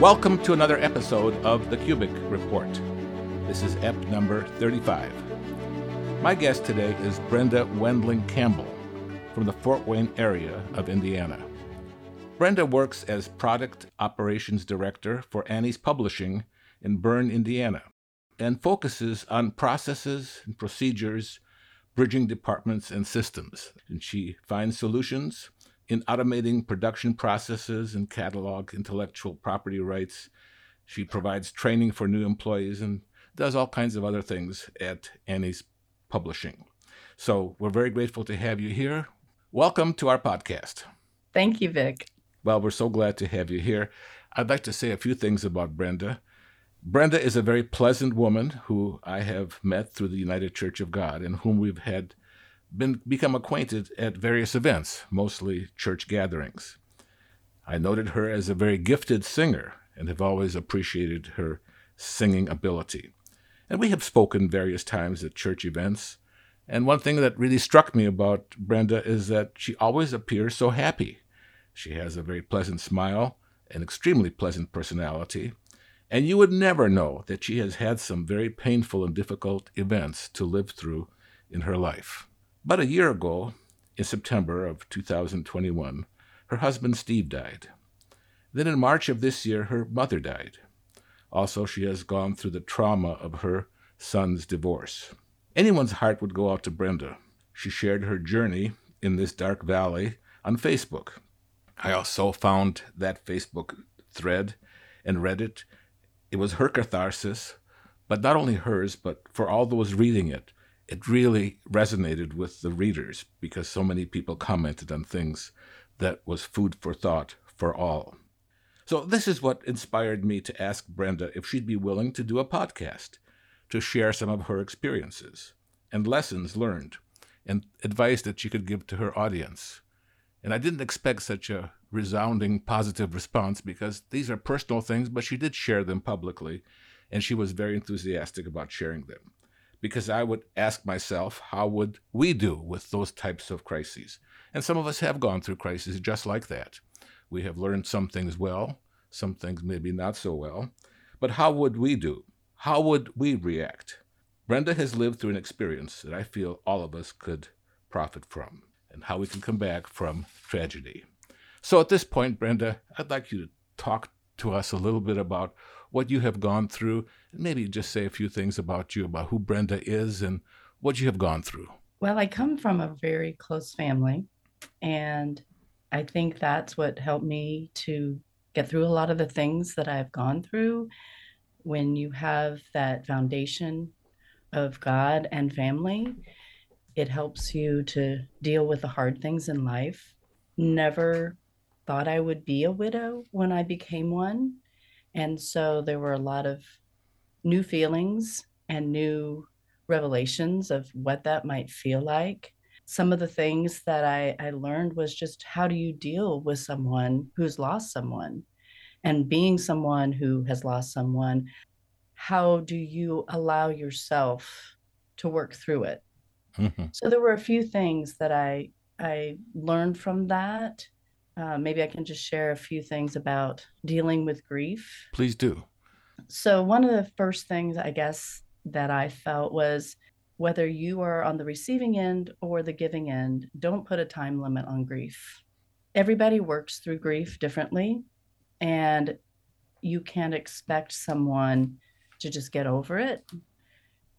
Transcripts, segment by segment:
Welcome to another episode of the Kubik Report. This is EP number 35. My guest today is Brenda Wendling Campbell from the Fort Wayne area of Indiana. Brenda works as Product Operations Director for Annie's Publishing in Berne, Indiana, and focuses on processes and procedures, bridging departments and systems. And she finds solutions in automating production processes and catalog intellectual property rights. She provides training for new employees and does all kinds of other things at Annie's Publishing. So we're very grateful to have you here. Welcome to our podcast. Thank you, Vic. Well, we're so glad to have you here. I'd like to say a few things about Brenda. Brenda is a very pleasant woman who I have met through the United Church of God and whom we've had been become acquainted at various events, mostly church gatherings. I noted her as a very gifted singer and have always appreciated her singing ability. And we have spoken various times at church events. And one thing that really struck me about Brenda is that she always appears so happy. She has a very pleasant smile, an extremely pleasant personality, and you would never know that she has had some very painful and difficult events to live through in her life. About a year ago, in September of 2021, her husband Steve died. Then in March of this year, her mother died. Also, she has gone through the trauma of her son's divorce. Anyone's heart would go out to Brenda. She shared her journey in this dark valley on Facebook. I also found that Facebook thread and read it. It was her catharsis, but not only hers, but for all those reading it it really resonated with the readers because so many people commented on things that was food for thought for all. So, this is what inspired me to ask Brenda if she'd be willing to do a podcast to share some of her experiences and lessons learned and advice that she could give to her audience. And I didn't expect such a resounding positive response because these are personal things, but she did share them publicly, and she was very enthusiastic about sharing them because I would ask myself, how would we do with those types of crises? And some of us have gone through crises just like that. We have learned some things well, some things maybe not so well. But how would we do? How would we react? Brenda has lived through an experience that I feel all of us could profit from, and how we can come back from tragedy. So at this point, Brenda, I'd like you to talk to us a little bit about what you have gone through, and maybe just say a few things about you, about who Brenda is and what you have gone through. Well, I come from a very close family, and I think that's what helped me to get through a lot of the things that I've gone through. When you have that foundation of God and family, it helps you to deal with the hard things in life. Never thought I would be a widow when I became one. And so there were a lot of new feelings and new revelations of what that might feel like. Some of the things that I, I learned was just how do you deal with someone who's lost someone? And being someone who has lost someone, how do you allow yourself to work through it? Mm-hmm. So there were a few things that I I learned from that uh, maybe I can just share a few things about dealing with grief. Please do. So, one of the first things I guess that I felt was whether you are on the receiving end or the giving end, don't put a time limit on grief. Everybody works through grief differently, and you can't expect someone to just get over it.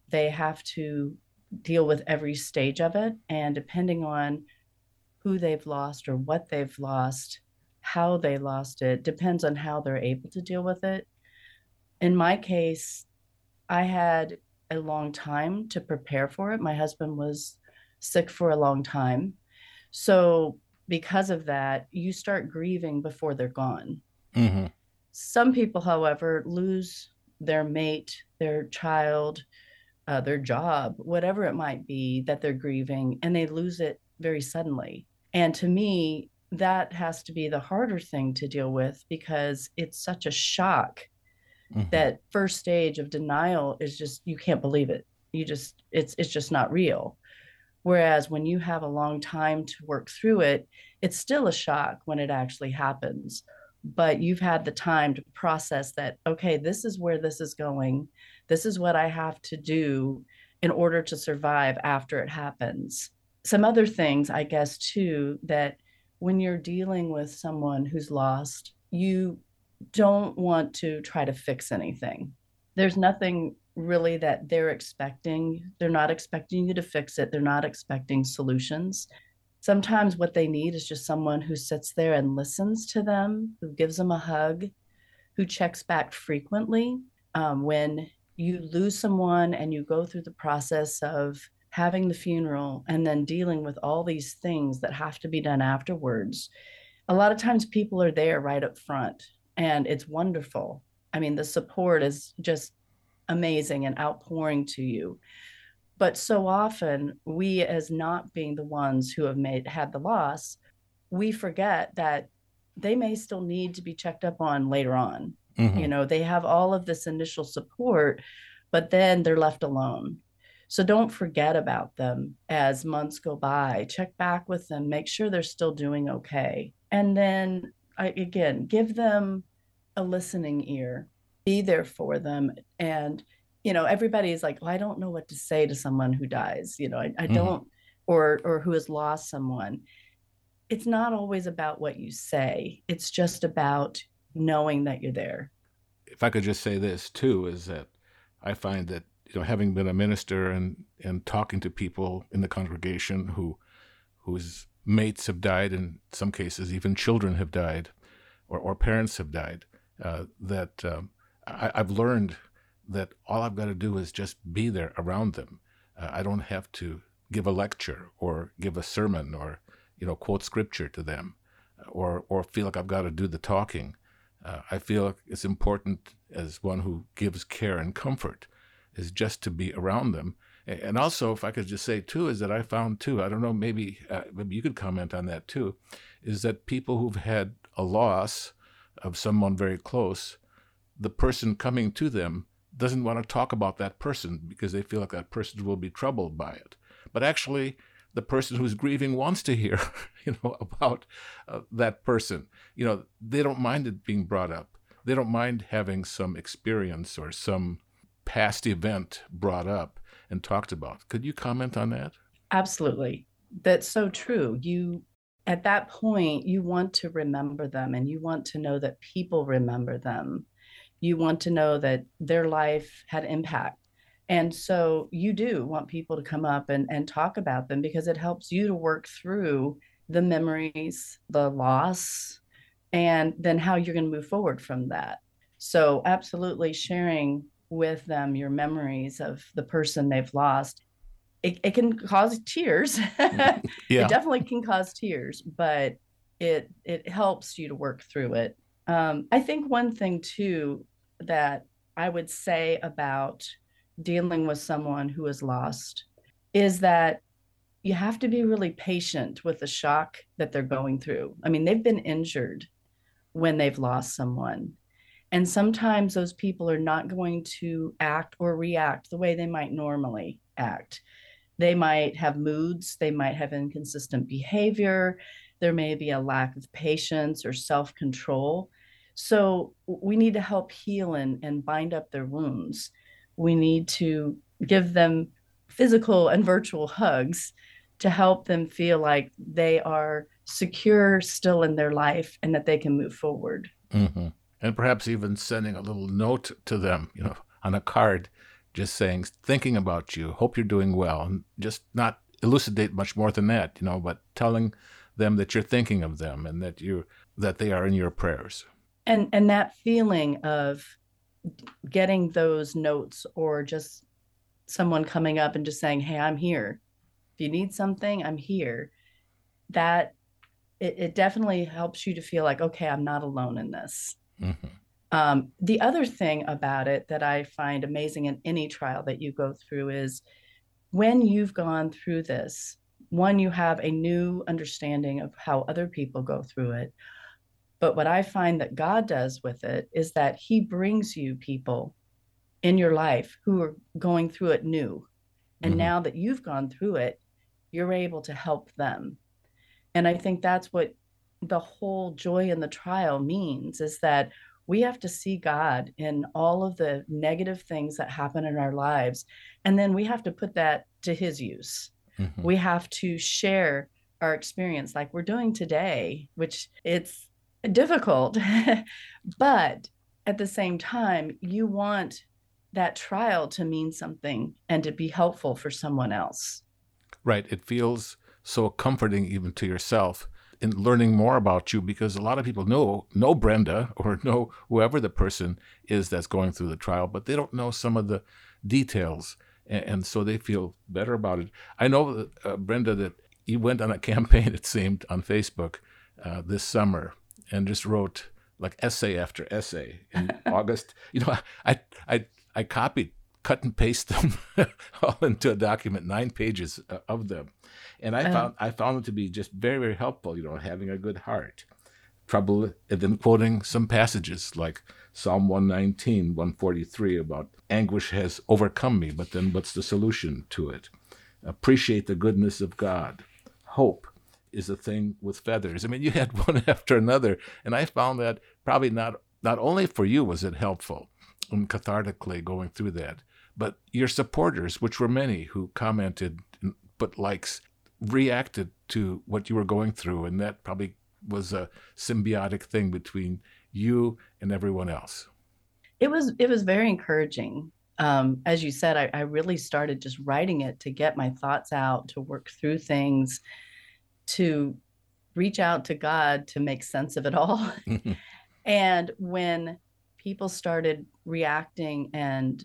They have to deal with every stage of it. And depending on who they've lost or what they've lost, how they lost it, depends on how they're able to deal with it. In my case, I had a long time to prepare for it. My husband was sick for a long time. So, because of that, you start grieving before they're gone. Mm-hmm. Some people, however, lose their mate, their child, uh, their job, whatever it might be that they're grieving, and they lose it very suddenly. And to me, that has to be the harder thing to deal with because it's such a shock. Mm-hmm. That first stage of denial is just you can't believe it. You just it's it's just not real. Whereas when you have a long time to work through it, it's still a shock when it actually happens. but you've had the time to process that, okay, this is where this is going. This is what I have to do in order to survive after it happens. Some other things, I guess, too, that when you're dealing with someone who's lost, you don't want to try to fix anything. There's nothing really that they're expecting. They're not expecting you to fix it, they're not expecting solutions sometimes what they need is just someone who sits there and listens to them, who gives them a hug, who checks back frequently. Um, when you lose someone and you go through the process of having the funeral and then dealing with all these things that have to be done afterwards, a lot of times people are there right up front and it's wonderful. I mean, the support is just amazing and outpouring to you but so often we as not being the ones who have made had the loss we forget that they may still need to be checked up on later on mm-hmm. you know they have all of this initial support but then they're left alone so don't forget about them as months go by. Check back with them make sure they're still doing okay. And then I, again give them a listening ear be there for them and you know everybody's like well i don't know what to say to someone who dies you know i, I mm-hmm. don't or or who has lost someone. It's not always about what you say. It's just about knowing that you're there. If i could just say this too is that i find that you know having been a minister and and talking to people in the congregation who whose mates have died in some cases even children have died or, or parents have died uh, that um, I, i've learned that all I've got to do is just be there around them. Uh, I don't have to give a lecture or give a sermon or you know quote scripture to them or or feel like I've got to do the talking. Uh, I feel it's important as one who gives care and comfort is just to be around them. And also, if I could just say too, is that I found too. I don't know, maybe uh, maybe you could comment on that too. Is that people who've had a loss of someone very close, the person coming to them doesn't want to talk about that person because they feel like that person will be troubled by it. But actually, the person who's grieving wants to hear, you know, about uh, that person. You know, they don't mind it being brought up. They don't mind having some experience or some past event brought up and talked about. Could you comment on that? Absolutely. That's so true. You at that point you want to remember them and you want to know that people remember them you want to know that their life had impact and so you do want people to come up and, and talk about them because it helps you to work through the memories the loss and then how you're going to move forward from that so absolutely sharing with them your memories of the person they've lost it, it can cause tears yeah. it definitely can cause tears but it it helps you to work through it um, I think one thing too that I would say about dealing with someone who is lost is that you have to be really patient with the shock that they're going through. I mean, they've been injured when they've lost someone. And sometimes those people are not going to act or react the way they might normally act. They might have moods, they might have inconsistent behavior, there may be a lack of patience or self control. So we need to help heal and, and bind up their wounds. We need to give them physical and virtual hugs to help them feel like they are secure still in their life and that they can move forward. Mm-hmm. And perhaps even sending a little note to them, you know, on a card, just saying, thinking about you, hope you're doing well, and just not elucidate much more than that, you know, but telling them that you're thinking of them and that you that they are in your prayers. And and that feeling of getting those notes or just someone coming up and just saying hey i'm here. If you need something i'm here. That it, it definitely helps you to feel like okay i'm not alone in this mm-hmm. um, the other thing about it that i find amazing in any trial that you go through is when you've gone through this one you have a new understanding of how other people go through it but what I find that God does with it is that He brings you people in your life who are going through it new. And mm-hmm. now that you've gone through it, you're able to help them. And I think that's what the whole joy in the trial means is that we have to see God in all of the negative things that happen in our lives. And then we have to put that to his use. Mm-hmm. We have to share our experience like we're doing today, which it's difficult. but at the same time, you want that trial to mean something and to be helpful for someone else. Right. It feels so comforting even to yourself in learning more about you because a lot of people know know Brenda or know whoever the person is that's going through the trial, but they don't know some of the details, and, and so they feel better about it. I know, uh, Brenda, that you went on a campaign. It seemed on Facebook uh, this summer and just wrote like essay after essay in August. You know, I I I copied, cut and paste them all into a document, nine pages uh, of them, and I found I found them to be just very very helpful. You know, having a good heart, trouble, and then quoting some passages like Psalm 119, 143 about anguish has overcome me, but then what's the solution to it? Appreciate the goodness of God. Hope is a thing with feathers. I mean, you had one after another, and I found that probably not not only for you was it helpful and cathartically going through that, but your supporters, which were many who commented and put likes, reacted to what you were going through, and that probably was a symbiotic thing between you and everyone else. It was it was very encouraging. Um, as you said, I, I really started just writing it to get my thoughts out, to work through things, to reach out to God to make sense of it all. and when people started reacting and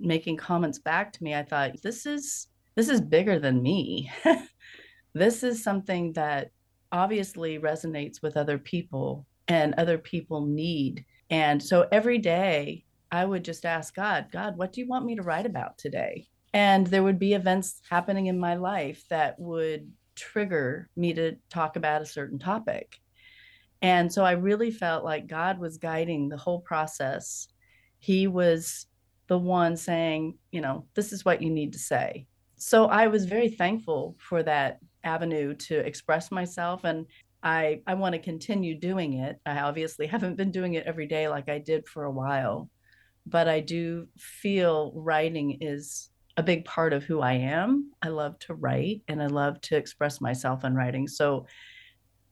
making comments back to me, I thought this is this is bigger than me. this is something that obviously resonates with other people and other people need. And so every day I would just ask God, God, what do you want me to write about today? And there would be events happening in my life that would trigger me to talk about a certain topic. And so I really felt like God was guiding the whole process. He was the one saying, you know, this is what you need to say. So I was very thankful for that avenue to express myself and I I want to continue doing it. I obviously haven't been doing it every day like I did for a while, but I do feel writing is a big part of who I am. I love to write and I love to express myself in writing. So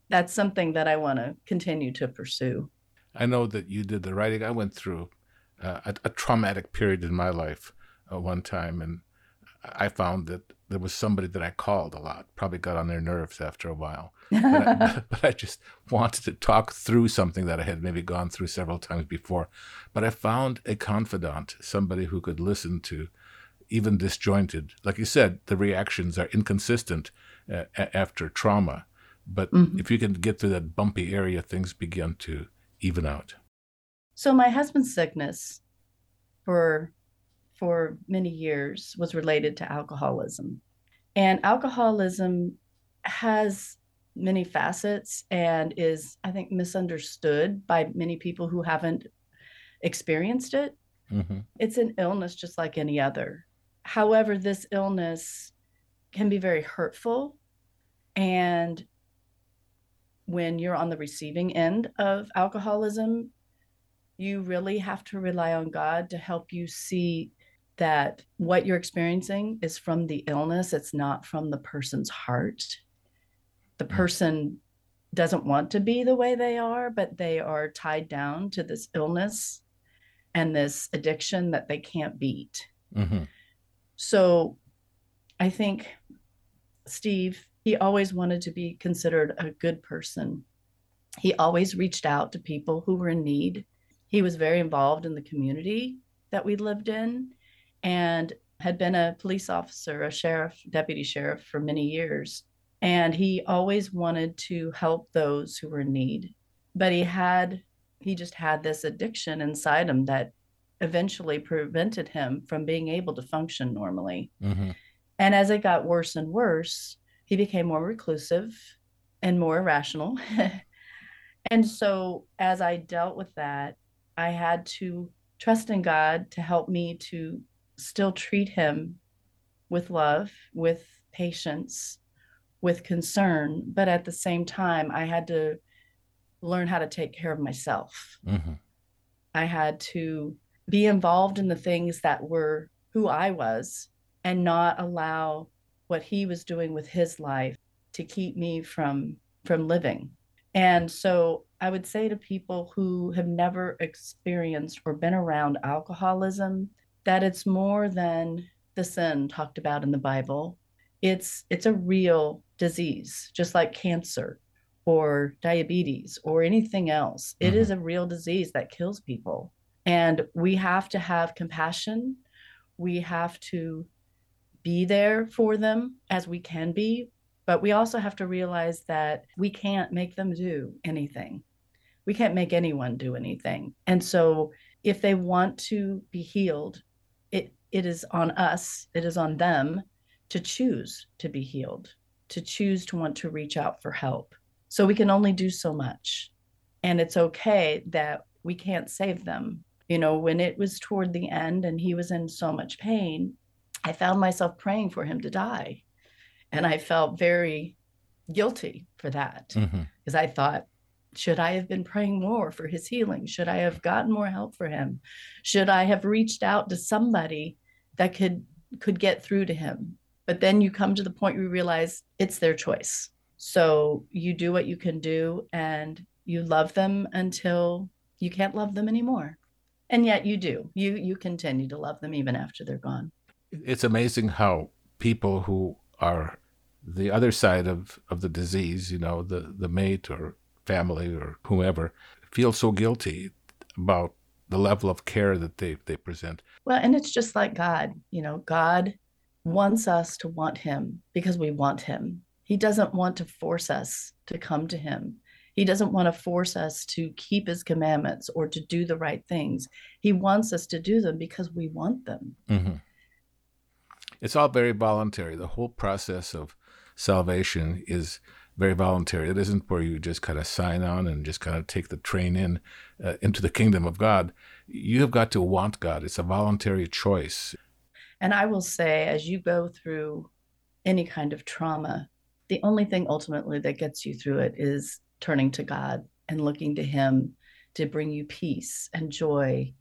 that's something that I want to continue to pursue. I know that you did the writing. I went through uh, a, a, traumatic period in my life uh, one time, and I found that there was somebody that I called a lot. Probably got on their nerves after a while, but, I, but I just wanted to talk through something that I had maybe gone through several times before. But I found a confidant, somebody who could listen to even disjointed. Like you said, the reactions are inconsistent uh, after trauma. But mm-hmm. if you can get through that bumpy area, things begin to even out. So my husband's sickness for for many years was related to alcoholism. And alcoholism has many facets and is, I think, misunderstood by many people who haven't experienced it. Mm-hmm. It's an illness just like any other. However, this illness can be very hurtful. And when you're on the receiving end of alcoholism, you really have to rely on God to help you see that what you're experiencing is from the illness, it's not from the person's heart. The mm. person doesn't want to be the way they are, but they are tied down to this illness and this addiction that they can't beat. Mm-hmm. So I think Steve, he always wanted to be considered a good person. He always reached out to people who were in need. He was very involved in the community that we lived in and had been a police officer, a sheriff, deputy sheriff for many years. And he always wanted to help those who were in need. But he had, he just had this addiction inside him that eventually prevented him from being able to function normally. Mm-hmm. And as it got worse and worse, he became more reclusive and more irrational. and so, as I dealt with that, I had to trust in God to help me to still treat him with love, with patience, with concern. But at the same time, I had to learn how to take care of myself. Mm-hmm. I had to be involved in the things that were who I was and not allow what he was doing with his life to keep me from from living. And so I would say to people who have never experienced or been around alcoholism that it's more than the sin talked about in the Bible. It's it's a real disease, just like cancer or diabetes or anything else. It mm-hmm. is a real disease that kills people. And we have to have compassion. We have to be there for them as we can be, but we also have to realize that we can't make them do anything. We can't make anyone do anything. And so if they want to be healed, it it is on us, it is on them to choose to be healed, to choose to want to reach out for help. So we can only do so much. And it's okay that we can't save them you know, when it was toward the end and he was in so much pain, I found myself praying for him to die. And I felt very guilty for that because mm-hmm. I thought, should I have been praying more for his healing? Should I have gotten more help for him? Should I have reached out to somebody that could could get through to him? But then you come to the point where you realize it's their choice. So you do what you can do and you love them until you can't love them anymore and yet you do you you continue to love them even after they're gone it's amazing how people who are the other side of of the disease you know the the mate or family or whoever feel so guilty about the level of care that they they present well and it's just like god you know god wants us to want him because we want him he doesn't want to force us to come to him he doesn't want to force us to keep his commandments or to do the right things. He wants us to do them because we want them. Mm-hmm. It's all very voluntary. The whole process of salvation is very voluntary. It isn't where you just kind of sign on and just kind of take the train in uh, into the kingdom of God. You have got to want God. It's a voluntary choice. And I will say, as you go through any kind of trauma, the only thing ultimately that gets you through it is turning to God and looking to Him to bring you peace and joy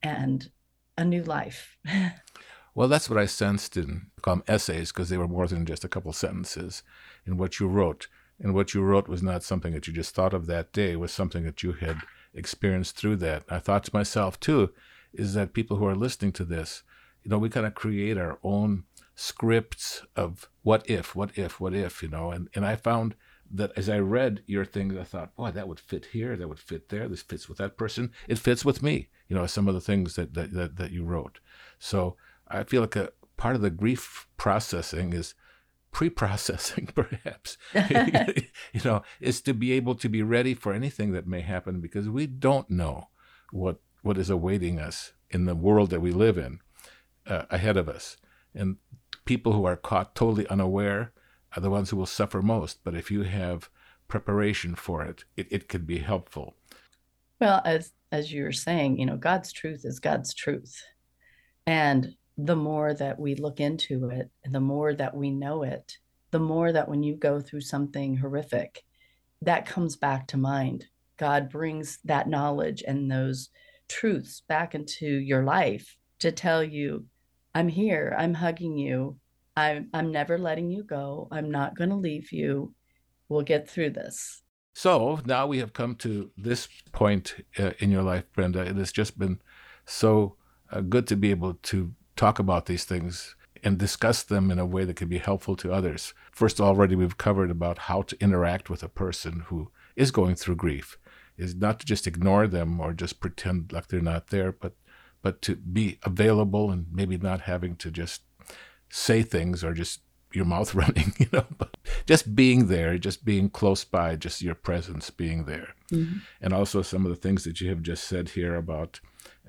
and a new life. well, that's what I sensed in call essays because they were more than just a couple sentences in what you wrote. And what you wrote was not something that you just thought of that day, was something that you had experienced through that. I thought to myself, too, is that people who are listening to this, you know, we kind of create our own scripts of what if, what if, what if, you know, and, and I found that as I read your things, I thought, boy, that would fit here, that would fit there, this fits with that person, it fits with me. You know, some of the things that that that, that you wrote. So I feel like a part of the grief processing is pre-processing perhaps you know is to be able to be ready for anything that may happen because we don't know what what is awaiting us in the world that we live in uh, ahead of us and people who are caught totally unaware are the ones who will suffer most. But if you have preparation for it, it, it could be helpful. Well, as as you were saying, you know, God's truth is God's truth. And the more that we look into it, and the more that we know it, the more that when you go through something horrific, that comes back to mind. God brings that knowledge and those truths back into your life to tell you, I'm here, I'm hugging you, I'm, I'm never letting you go. I'm not going to leave you. We'll get through this. So now we have come to this point uh, in your life, Brenda. It has just been so uh, good to be able to talk about these things and discuss them in a way that can be helpful to others. First, already we've covered about how to interact with a person who is going through grief, is not to just ignore them or just pretend like they're not there, but but to be available and maybe not having to just say things or just your mouth running, you know, but just being there, just being close by, just your presence being there. Mm-hmm. And also some of the things that you have just said here about,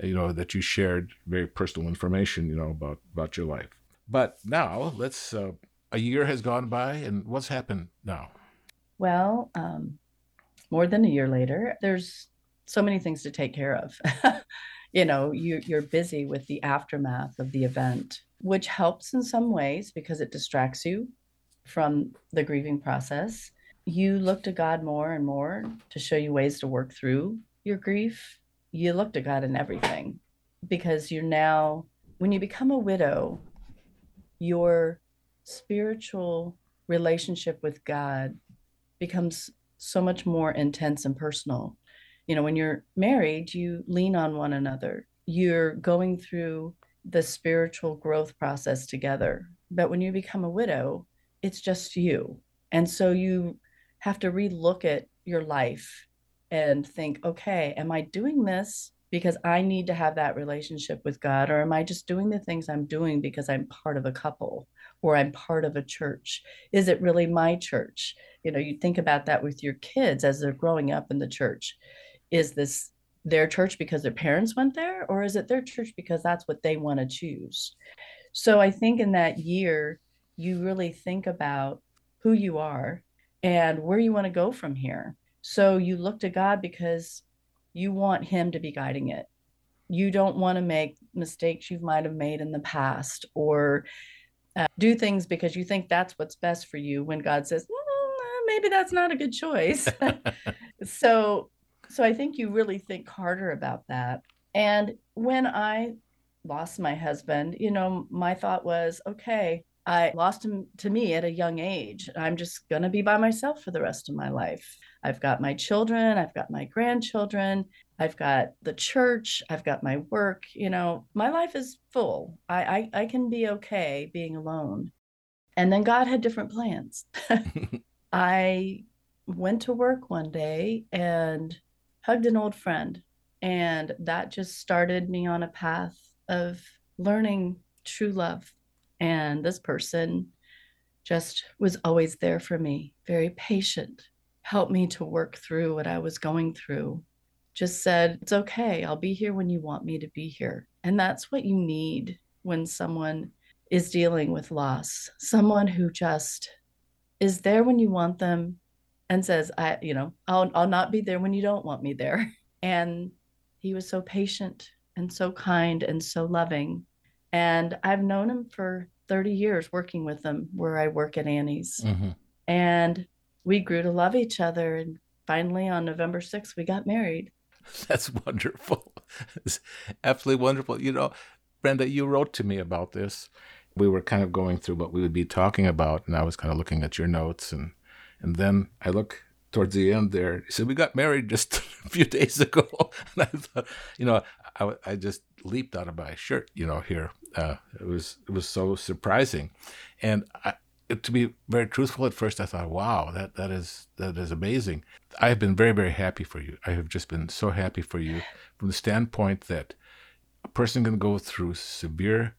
you know, that you shared very personal information, you know, about, about your life. But now let's, uh, a year has gone by and what's happened now? Well, um, more than a year later, there's so many things to take care of. you know, you, you're busy with the aftermath of the event which helps in some ways because it distracts you from the grieving process. you look to God more and more to show you ways to work through your grief. You look to God in everything because you're now, when you become a widow, your spiritual relationship with God becomes so much more intense and personal. You know, when you're married, you lean on one another. You're going through the spiritual growth process together. But when you become a widow, it's just you. And so you have to relook at your life and think, okay, am I doing this because I need to have that relationship with God? Or am I just doing the things I'm doing because I'm part of a couple or I'm part of a church? Is it really my church? You know, you think about that with your kids as they're growing up in the church. Is this their church because their parents went there, or is it their church because that's what they want to choose? So I think in that year, you really think about who you are and where you want to go from here. So you look to God because you want Him to be guiding it. You don't want to make mistakes you might have made in the past or uh, do things because you think that's what's best for you when God says, mm, maybe that's not a good choice. so so I think you really think harder about that. And when I lost my husband, you know, my thought was, okay, I lost him to me at a young age. I'm just going to be by myself for the rest of my life. I've got my children, I've got my grandchildren, I've got the church, I've got my work. You know, my life is full. I, I, I can be okay being alone. And then God had different plans. I went to work one day and hugged an old friend. And that just started me on a path of learning true love. And this person just was always there for me, very patient, helped me to work through what I was going through. Just said, It's okay. I'll be here when you want me to be here. And that's what you need when someone is dealing with loss someone who just is there when you want them and says, I, you know, I'll, I'll not be there when you don't want me there. And he was so patient and so kind and so loving. And I've known him for 30 years working with him where I work at Annie's. Mm-hmm. And we grew to love each other. And finally, on November 6th, we got married. That's wonderful. It's absolutely wonderful. You know, Brenda, you wrote to me about this. We were kind of going through what we would be talking about, and I was kind of looking at your notes and and then I look towards the end there. He said, We got married just a few days ago. and I thought, you know, I, I just leaped out of my shirt, you know, here. Uh, it was it was so surprising. And I, to be very truthful at first, I thought, wow, that, that is that is amazing. I have been very, very happy for you. I have just been so happy for you from the standpoint that a person can go through severe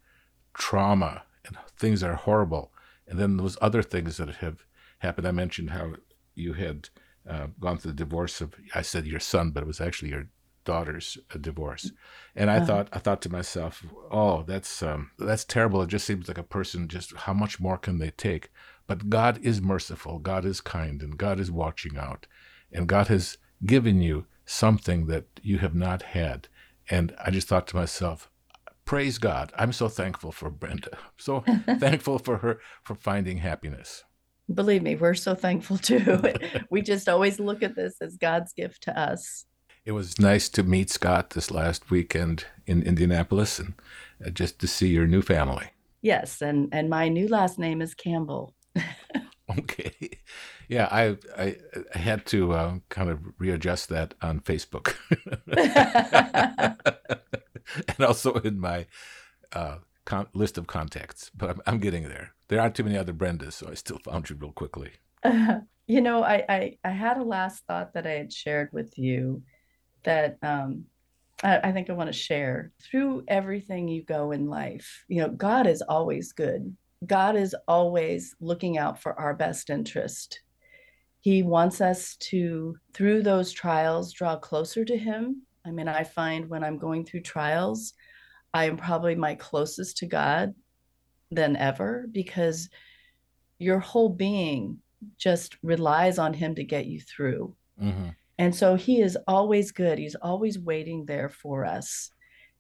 trauma and things are horrible. And then those other things that have happened. I mentioned how you had uh, gone through the divorce of, I said your son, but it was actually your daughter's uh, divorce. And I uh-huh. thought, I thought to myself, oh, that's um, that's terrible. It just seems like a person just how much more can they take? But God is merciful. God is kind, and God is watching out, and God has given you something that you have not had. And I just thought to myself, praise God. I'm so thankful for Brenda. So thankful for her for finding happiness. Believe me, we're so thankful too. we just always look at this as God's gift to us. It was nice to meet Scott this last weekend in Indianapolis and uh, just to see your new family. Yes, and and my new last name is Campbell. okay. Yeah, I I, I had to uh, kind of readjust that on Facebook, and also in my uh, list of contacts. But I'm, I'm getting there there aren't too many other Brendas, so I still found you real quickly. Uh, you know, I, I, I had a last thought that I had shared with you that um, I, I think I want to share. Through everything you go in life, you know, God is always good. God is always looking out for our best interest. He wants us to, through those trials, draw closer to Him. I mean, I find when I'm going through trials, I am probably my closest to God than ever because your whole being just relies on him to get you through. Mm-hmm. And so he is always good. He's always waiting there for us.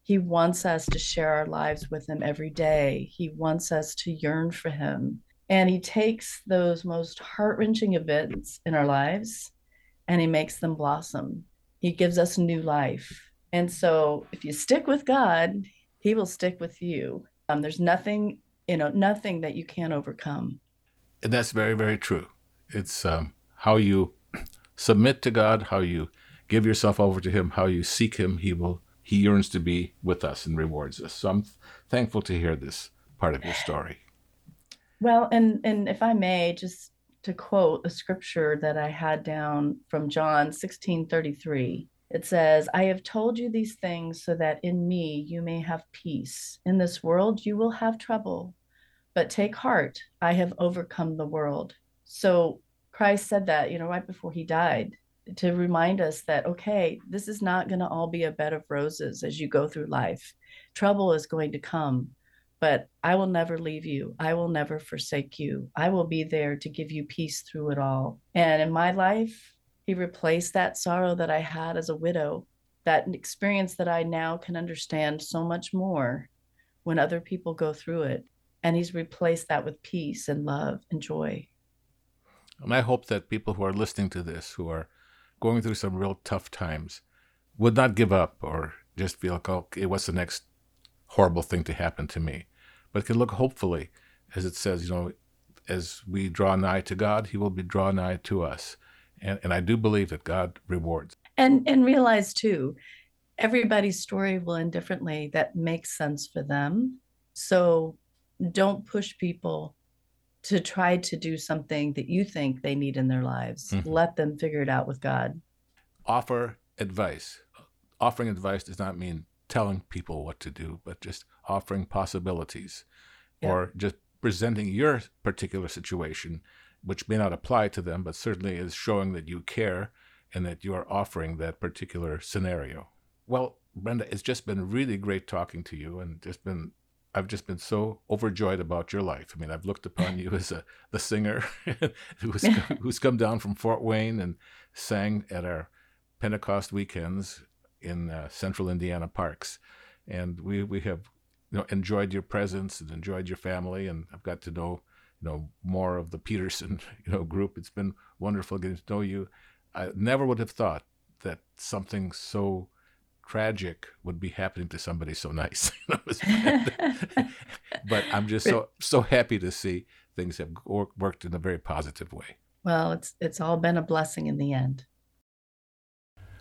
He wants us to share our lives with him every day. He wants us to yearn for him. And he takes those most heart wrenching events in our lives and he makes them blossom. He gives us new life. And so if you stick with God, he will stick with you. Um, there's nothing, you know, nothing that you can't overcome. And that's very, very true. It's um, how you submit to God, how you give yourself over to Him, how you seek Him. He will. He yearns to be with us and rewards us. So I'm thankful to hear this part of your story. Well, and and if I may, just to quote a scripture that I had down from John 16 33. It says, I have told you these things so that in me you may have peace. In this world you will have trouble, but take heart, I have overcome the world. So Christ said that, you know, right before he died to remind us that, okay, this is not going to all be a bed of roses as you go through life. Trouble is going to come, but I will never leave you. I will never forsake you. I will be there to give you peace through it all. And in my life, he replaced that sorrow that I had as a widow, that experience that I now can understand so much more when other people go through it. And he's replaced that with peace and love and joy. And I hope that people who are listening to this, who are going through some real tough times, would not give up or just feel like, oh, what's the next horrible thing to happen to me? But can look hopefully, as it says, you know, as we draw nigh to God, He will be draw nigh to us. And, and I do believe that God rewards. And and realize too, everybody's story will end differently. That makes sense for them. So don't push people to try to do something that you think they need in their lives. Mm-hmm. Let them figure it out with God. Offer advice. Offering advice does not mean telling people what to do, but just offering possibilities yeah. or just presenting your particular situation, which may not apply to them, but certainly is showing that you care and that you are offering that particular scenario. Well, Brenda, it's just been really great talking to you and just been I've just been so overjoyed about your life. I mean, I've looked upon you as a the singer who's who's come down from Fort Wayne and sang at our Pentecost weekends in uh, Central Indiana parks, and we we have you know enjoyed your presence and enjoyed your family, and I've got to know you know more of the Peterson you know group. It's been wonderful getting to know you. I never would have thought that something so tragic would be happening to somebody so nice. but I'm just so so happy to see things have worked in a very positive way. Well, it's it's all been a blessing in the end.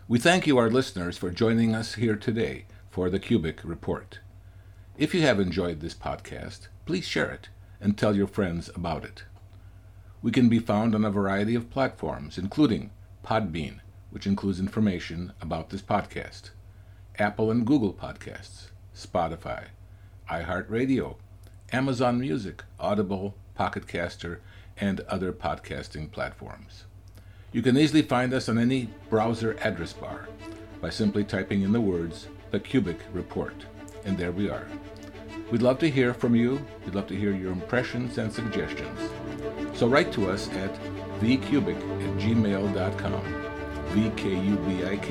We thank you, our listeners, for joining us here today for the Kubik Report. If you have enjoyed this podcast, please share it and tell your friends about it. We can be found on a variety of platforms, including Podbean, which includes information about this podcast. Apple and Google Podcasts, Spotify, iHeartRadio, Amazon Music, Audible, Pocketcaster, and other podcasting platforms. You can easily find us on any browser address bar by simply typing in the words The Kubik Report, and there we are. We'd love to hear from you. We'd love to hear your impressions and suggestions. So write to us at thekubik at gmail.com vkubik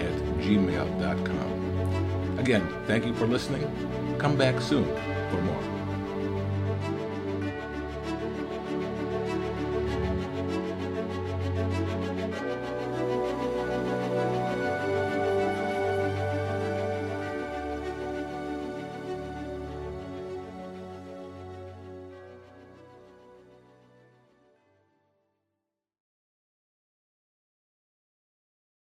at gmail.com. Again, thank you for listening. Come back soon for more.